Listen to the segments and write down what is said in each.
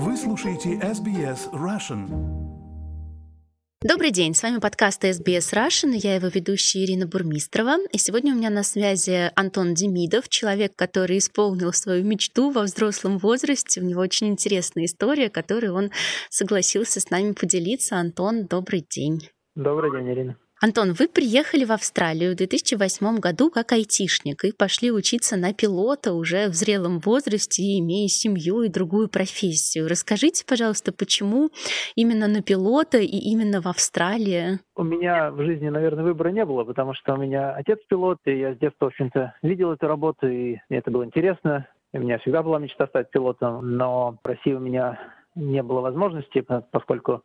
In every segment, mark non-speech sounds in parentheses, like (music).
Вы слушаете SBS Russian. Добрый день, с вами подкаст SBS Russian, я его ведущая Ирина Бурмистрова. И сегодня у меня на связи Антон Демидов, человек, который исполнил свою мечту во взрослом возрасте. У него очень интересная история, которой он согласился с нами поделиться. Антон, добрый день. Добрый день, Ирина. Антон, вы приехали в Австралию в 2008 году как айтишник и пошли учиться на пилота уже в зрелом возрасте, имея семью и другую профессию. Расскажите, пожалуйста, почему именно на пилота и именно в Австралии? У меня в жизни, наверное, выбора не было, потому что у меня отец пилот, и я с детства, в общем-то, видел эту работу, и мне это было интересно. У меня всегда была мечта стать пилотом, но в России у меня не было возможности, поскольку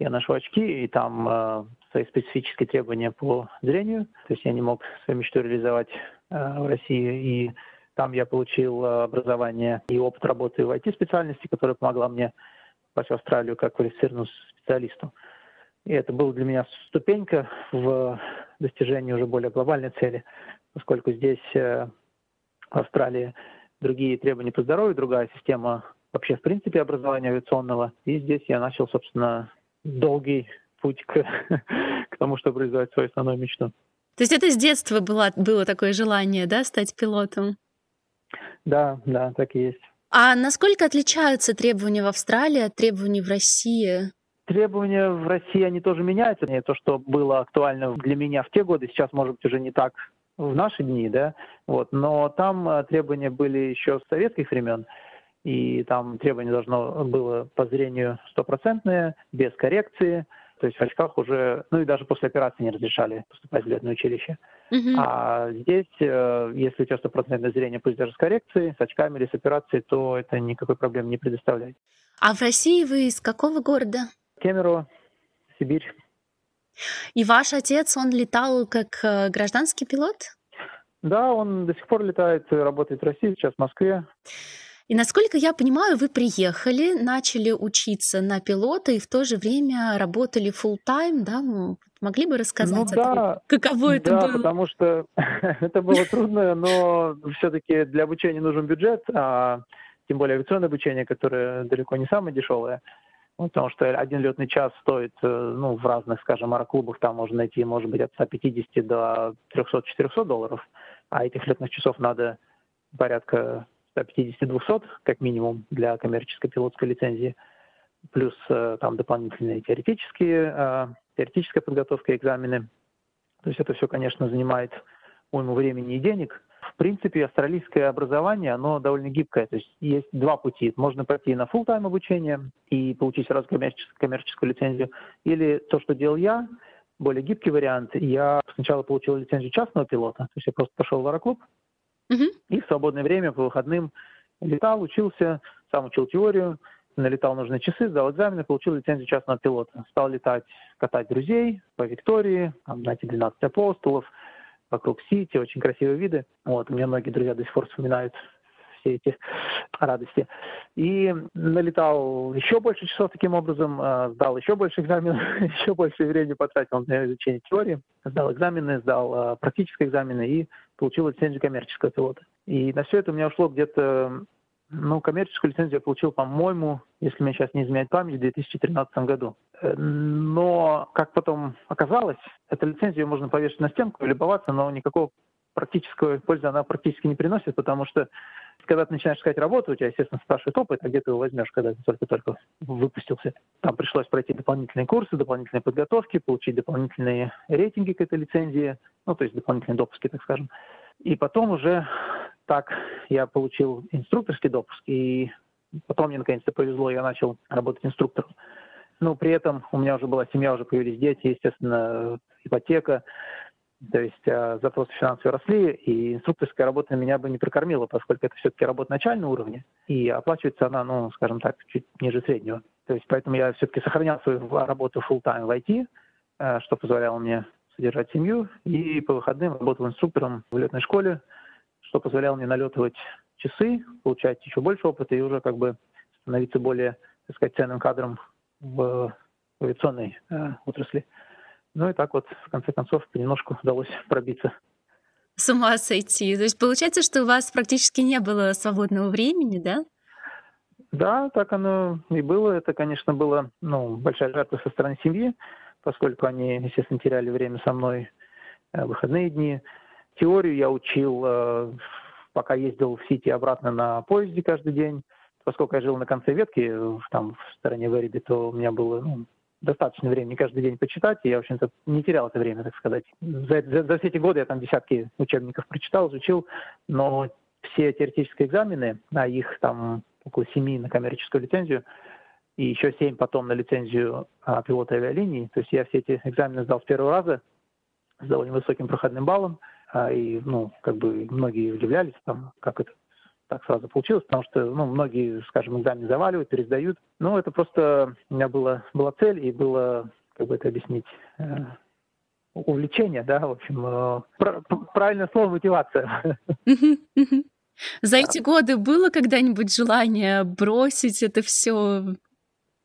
я ношу очки, и там э, свои специфические требования по зрению. То есть я не мог свою мечту реализовать э, в России. И там я получил э, образование и опыт работы в IT-специальности, которая помогла мне попасть в Австралию как квалифицированному специалисту. И это была для меня ступенька в достижении уже более глобальной цели, поскольку здесь, э, в Австралии, другие требования по здоровью, другая система вообще, в принципе, образования авиационного. И здесь я начал, собственно, долгий путь к, (laughs) к тому, чтобы реализовать свою основную мечту. То есть это с детства было, было такое желание, да, стать пилотом? Да, да, так и есть. А насколько отличаются требования в Австралии от требований в России? Требования в России, они тоже меняются. Не то, что было актуально для меня в те годы, сейчас, может быть, уже не так в наши дни, да, вот, но там э, требования были еще с советских времен и там требование должно было по зрению стопроцентное, без коррекции, то есть в очках уже, ну и даже после операции не разрешали поступать в летное училище. Uh-huh. А здесь, э, если у тебя стопроцентное зрение, пусть даже с коррекцией, с очками или с операцией, то это никакой проблемы не предоставляет. А в России вы из какого города? Кемерово, Сибирь. И ваш отец, он летал как э, гражданский пилот? Да, он до сих пор летает, работает в России, сейчас в Москве. И насколько я понимаю, вы приехали, начали учиться на пилота и в то же время работали full time, да? Могли бы рассказать, ну, да, каково это да, было? потому что (laughs) это было трудно, но все-таки для обучения нужен бюджет, а тем более авиационное обучение, которое далеко не самое дешевое. Потому что один летный час стоит, э, ну, в разных, скажем, аэроклубах там можно найти, может быть, от 150 до 300-400 долларов, а этих летных часов надо порядка 150-200 как минимум для коммерческой пилотской лицензии, плюс э, там дополнительные теоретические, э, теоретическая подготовка, экзамены. То есть это все, конечно, занимает уйму времени и денег. В принципе, австралийское образование, оно довольно гибкое. То есть есть два пути. Можно пойти на full тайм обучение и получить сразу коммерческую, коммерческую лицензию. Или то, что делал я, более гибкий вариант. Я сначала получил лицензию частного пилота. То есть я просто пошел в аэроклуб, Угу. И в свободное время по выходным летал, учился, сам учил теорию, налетал нужные часы, сдал экзамены, получил лицензию частного пилота. Стал летать, катать друзей по Виктории, там, знаете, 12 апостолов, вокруг Сити, очень красивые виды. Вот, у меня многие друзья до сих пор вспоминают все эти радости. И налетал еще больше часов таким образом, а, сдал еще больше экзаменов, (laughs) еще больше времени потратил на изучение теории, сдал экзамены, сдал а, практические экзамены и получил лицензию коммерческого пилота. И на все это у меня ушло где-то, ну, коммерческую лицензию я получил, по-моему, если меня сейчас не изменяет память, в 2013 году. Э, но, как потом оказалось, эту лицензию можно повешать на стенку и любоваться, но никакого практической пользы она практически не приносит, потому что когда ты начинаешь искать работу, у тебя, естественно, спрашивают опыт, а где ты его возьмешь, когда ты только-только выпустился. Там пришлось пройти дополнительные курсы, дополнительные подготовки, получить дополнительные рейтинги к этой лицензии, ну, то есть дополнительные допуски, так скажем. И потом уже так я получил инструкторский допуск, и потом мне наконец-то повезло, я начал работать инструктором. Но при этом у меня уже была семья, уже появились дети, естественно, ипотека, то есть э, запросы финансовые росли, и инструкторская работа меня бы не прокормила, поскольку это все-таки работа начального уровня, и оплачивается она, ну, скажем так, чуть ниже среднего. То есть поэтому я все-таки сохранял свою работу full-time в IT, э, что позволяло мне содержать семью, и по выходным работал инструктором в летной школе, что позволяло мне налетывать часы, получать еще больше опыта и уже как бы становиться более, так сказать, ценным кадром в авиационной э, отрасли. Ну и так вот, в конце концов, понемножку удалось пробиться. С ума сойти. То есть получается, что у вас практически не было свободного времени, да? Да, так оно и было. Это, конечно, была ну, большая жертва со стороны семьи, поскольку они, естественно, теряли время со мной э, в выходные дни. Теорию я учил, э, пока ездил в Сити обратно на поезде каждый день. Поскольку я жил на конце ветки, там в стороне Вериби, то у меня было ну, достаточно времени каждый день почитать, и я, в общем-то, не терял это время, так сказать. За, за, за все эти годы я там десятки учебников прочитал, изучил, но все теоретические экзамены, а их там около семи на коммерческую лицензию, и еще семь потом на лицензию а, пилота авиалинии. То есть я все эти экзамены сдал с первого раза с довольно высоким проходным баллом. А, и, ну, как бы многие удивлялись, там, как это так сразу получилось, потому что, ну, многие, скажем, экзамен заваливают, пересдают. Но это просто у меня была, была цель, и было, как бы это объяснить, э, увлечение, да, в общем, э, правильное слово мотивация. За эти годы было когда-нибудь желание бросить это все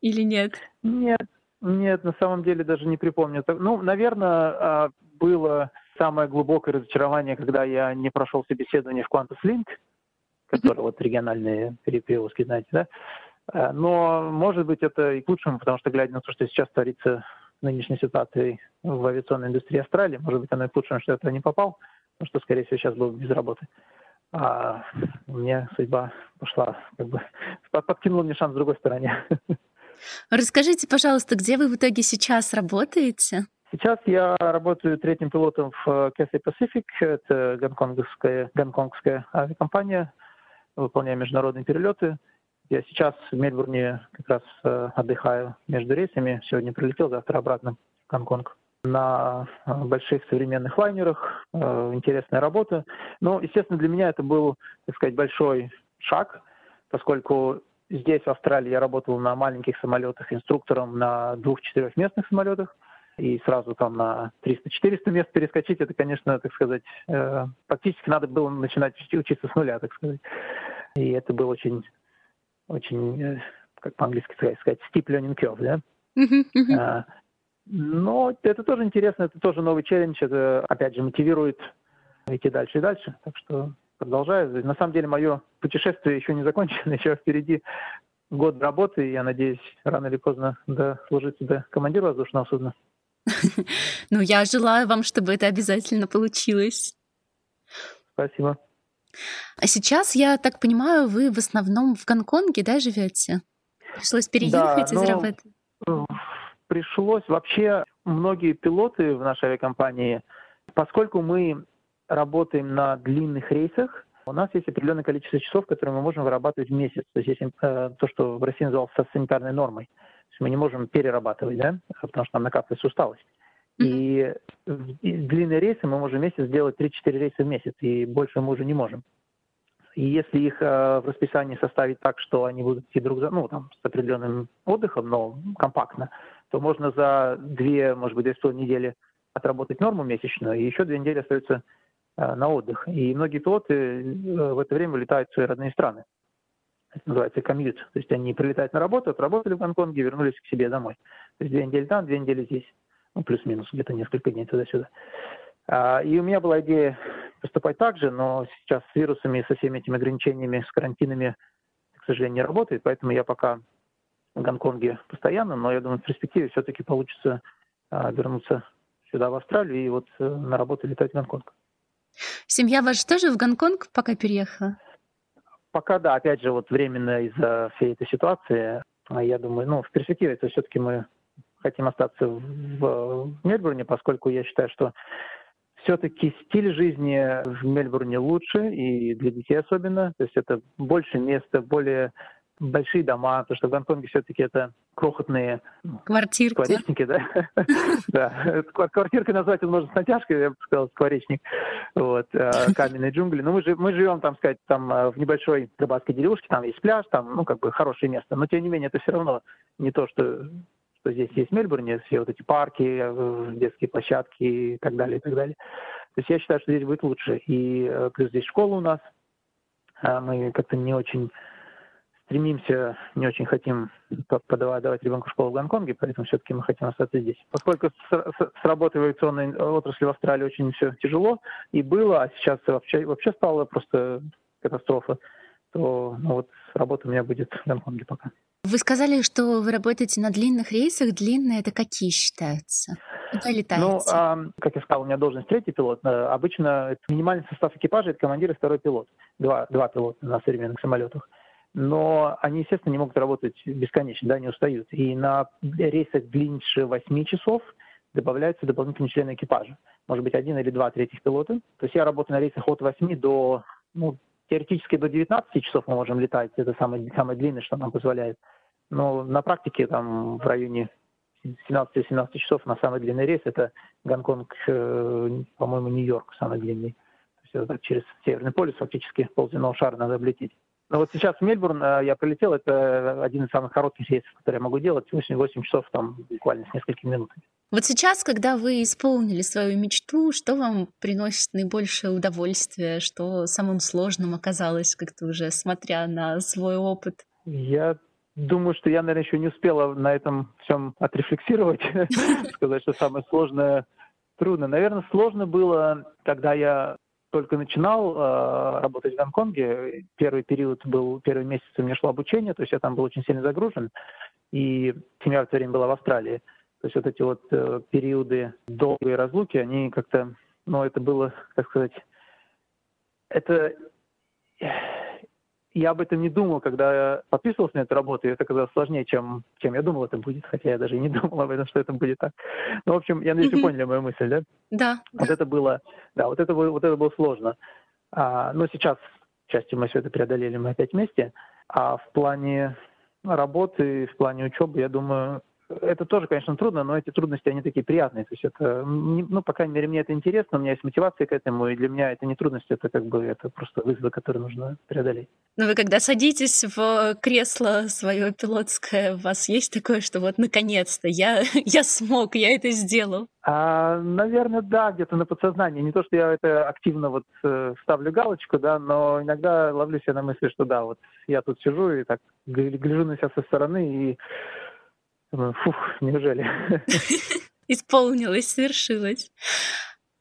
или нет? Нет, нет, на самом деле даже не припомню. Ну, наверное, а, было самое глубокое разочарование, когда я не прошел собеседование в Qantas Link, который вот региональные перевозки, знаете, да. А, но, может быть, это и к лучшему, потому что, глядя на то, что сейчас творится нынешней ситуации в авиационной индустрии Австралии, может быть, оно и к лучшему, что я туда не попал, потому что, скорее всего, сейчас был без работы а у меня судьба пошла, как бы (laughs) подкинула мне шанс с другой стороне. (laughs) Расскажите, пожалуйста, где вы в итоге сейчас работаете? Сейчас я работаю третьим пилотом в Cathay Pacific. Это гонконгская, гонконгская авиакомпания. Выполняю международные перелеты. Я сейчас в Мельбурне как раз э, отдыхаю между рейсами. Сегодня прилетел, завтра обратно в Гонконг на э, больших современных лайнерах, э, интересная работа. Но, естественно, для меня это был, так сказать, большой шаг, поскольку здесь, в Австралии, я работал на маленьких самолетах инструктором на двух-четырехместных самолетах, и сразу там на 300-400 мест перескочить, это, конечно, так сказать, э, практически надо было начинать учиться с нуля, так сказать. И это был очень, очень, как по-английски сказать, steep learning curve, да? Uh-huh, но это тоже интересно, это тоже новый челлендж, это опять же мотивирует идти дальше и дальше. Так что продолжаю. На самом деле мое путешествие еще не закончено, (laughs) еще впереди год работы, и я надеюсь, рано или поздно дослужиться до командира воздушного судна. (laughs) Ну, я желаю вам, чтобы это обязательно получилось. Спасибо. А сейчас, я так понимаю, вы в основном в Гонконге, да, живете? Пришлось переехать да, и ну, зарабатывать? пришлось вообще многие пилоты в нашей авиакомпании, поскольку мы работаем на длинных рейсах, у нас есть определенное количество часов, которые мы можем вырабатывать в месяц. То есть есть э, то, что в России называлось санитарной нормой. Есть мы не можем перерабатывать, да, потому что нам накапливается усталость. И, и длинные рейсы мы можем в месяц сделать 3-4 рейса в месяц, и больше мы уже не можем. И если их э, в расписании составить так, что они будут идти друг за, ну, там, с определенным отдыхом, но компактно, то можно за две, может быть, две с недели отработать норму месячную, и еще две недели остаются э, на отдых. И многие пилоты э, в это время улетают в свои родные страны. Это называется комьют. То есть они прилетают на работу, отработали в Гонконге, вернулись к себе домой. То есть две недели там, две недели здесь. Ну, плюс-минус, где-то несколько дней туда-сюда. А, и у меня была идея поступать так же, но сейчас с вирусами, со всеми этими ограничениями, с карантинами, к сожалению, не работает, поэтому я пока в Гонконге постоянно, но я думаю, в перспективе все-таки получится а, вернуться сюда, в Австралию, и вот э, на работу летать в Гонконг. Семья ваша тоже в Гонконг пока переехала? Пока да, опять же, вот временно из-за всей этой ситуации, а я думаю, ну, в перспективе, то все-таки мы хотим остаться в, в Мельбурне, поскольку я считаю, что все-таки стиль жизни в Мельбурне лучше, и для детей особенно. То есть это больше места, более большие дома, потому что в Гонконге все-таки это крохотные Квартирки. скворечники, да? (laughs) Да, квартиркой назвать можно с натяжкой, я бы сказал, скворечник, вот, э, каменные джунгли. Но мы, же, мы живем, там сказать, там э, в небольшой рыбацкой деревушке, там есть пляж, там, ну, как бы хорошее место, но тем не менее это все равно не то, что что здесь есть в Мельбурне, все вот эти парки, э, детские площадки и так далее, и так далее. То есть я считаю, что здесь будет лучше. И плюс здесь школа у нас, а мы как-то не очень стремимся, не очень хотим подавать давать ребенку в школу в Гонконге, поэтому все-таки мы хотим остаться здесь. Поскольку с, с, с работой в авиационной отрасли в Австралии очень все тяжело и было, а сейчас вообще, вообще стало просто катастрофа, то ну, вот работа у меня будет в Гонконге пока. Вы сказали, что вы работаете на длинных рейсах. Длинные это какие считаются? Куда летаете? Ну, а, как я сказал, у меня должность третий пилот. Э, обычно минимальный состав экипажа — это командир и второй пилот. Два, два пилота на современных самолетах. Но они, естественно, не могут работать бесконечно, да, не устают. И на рейсах длиннее 8 часов добавляются дополнительные члены экипажа. Может быть, один или два третьих пилота. То есть я работаю на рейсах от 8 до ну, теоретически до 19 часов мы можем летать, это самое, самое длинное, что нам позволяет. Но на практике там в районе 17-17 часов на самый длинный рейс это Гонконг, э, по-моему, Нью-Йорк самый длинный. То есть это через Северный полюс фактически полземного шара надо облететь. Но вот сейчас в Мельбурн э, я прилетел, это один из самых коротких рейсов, которые я могу делать, 8, 8 часов там буквально с несколькими минутами. Вот сейчас, когда вы исполнили свою мечту, что вам приносит наибольшее удовольствие, что самым сложным оказалось, как-то уже смотря на свой опыт? Я думаю, что я, наверное, еще не успела на этом всем отрефлексировать, (laughs) сказать, что самое сложное трудно. Наверное, сложно было, когда я только начинал э, работать в Гонконге. Первый период был, первый месяц у меня шло обучение, то есть я там был очень сильно загружен, и семья в это время была в Австралии. То есть вот эти вот э, периоды долгой разлуки, они как-то, ну, это было, как сказать, это я об этом не думал, когда подписывался на эту работу, и это оказалось сложнее, чем, чем я думал это будет, хотя я даже и не (laughs) думал об этом, что это будет так. Ну, в общем, я надеюсь, вы поняли мою мысль, да? Да. Вот это было, да, вот это, вот это было сложно. А, но сейчас, к счастью, мы все это преодолели, мы опять вместе. А в плане работы, в плане учебы, я думаю, это тоже, конечно, трудно, но эти трудности, они такие приятные. То есть это, ну, по крайней мере, мне это интересно, у меня есть мотивация к этому, и для меня это не трудность, это как бы это просто вызовы, которые нужно преодолеть. Но вы когда садитесь в кресло свое пилотское, у вас есть такое, что вот наконец-то я, (laughs) я смог, я это сделал? А, наверное, да, где-то на подсознании. Не то, что я это активно вот э, ставлю галочку, да, но иногда ловлю себя на мысли, что да, вот я тут сижу и так гляжу на себя со стороны и Фух, неужели? (laughs) Исполнилось, свершилось.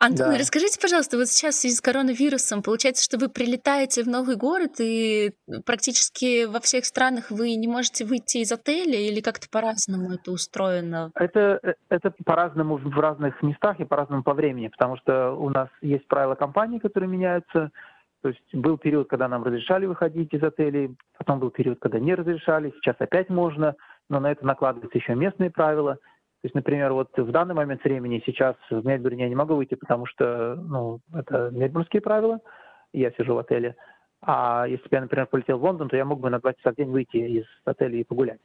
Антон, да. расскажите, пожалуйста, вот сейчас в связи с коронавирусом, получается, что вы прилетаете в новый город, и практически во всех странах вы не можете выйти из отеля, или как-то по-разному это устроено? Это, э, это по-разному в разных местах и по-разному по времени, потому что у нас есть правила компании, которые меняются. То есть был период, когда нам разрешали выходить из отелей, потом был период, когда не разрешали, сейчас опять можно но на это накладываются еще местные правила. То есть, например, вот в данный момент времени сейчас в Мельбурне я не могу выйти, потому что ну, это мельбурнские правила, я сижу в отеле. А если бы я, например, полетел в Лондон, то я мог бы на два часа в день выйти из отеля и погулять.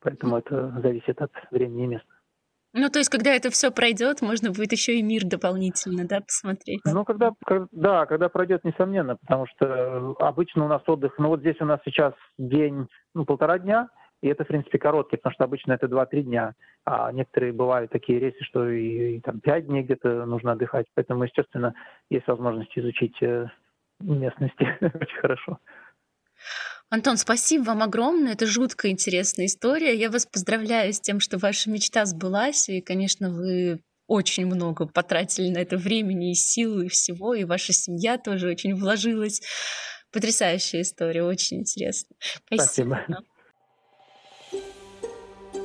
Поэтому это зависит от времени и места. Ну, то есть, когда это все пройдет, можно будет еще и мир дополнительно, да, посмотреть. Ну, когда, да, когда пройдет, несомненно, потому что обычно у нас отдых, ну вот здесь у нас сейчас день, ну, полтора дня, и это, в принципе, короткий, потому что обычно это 2-3 дня. А некоторые бывают такие рейсы, что и, и там 5 дней где-то нужно отдыхать. Поэтому, естественно, есть возможность изучить э, местности (laughs) очень хорошо. Антон, спасибо вам огромное. Это жутко интересная история. Я вас поздравляю с тем, что ваша мечта сбылась. И, конечно, вы очень много потратили на это времени и сил, и всего. И ваша семья тоже очень вложилась. Потрясающая история, очень интересно. Спасибо. спасибо.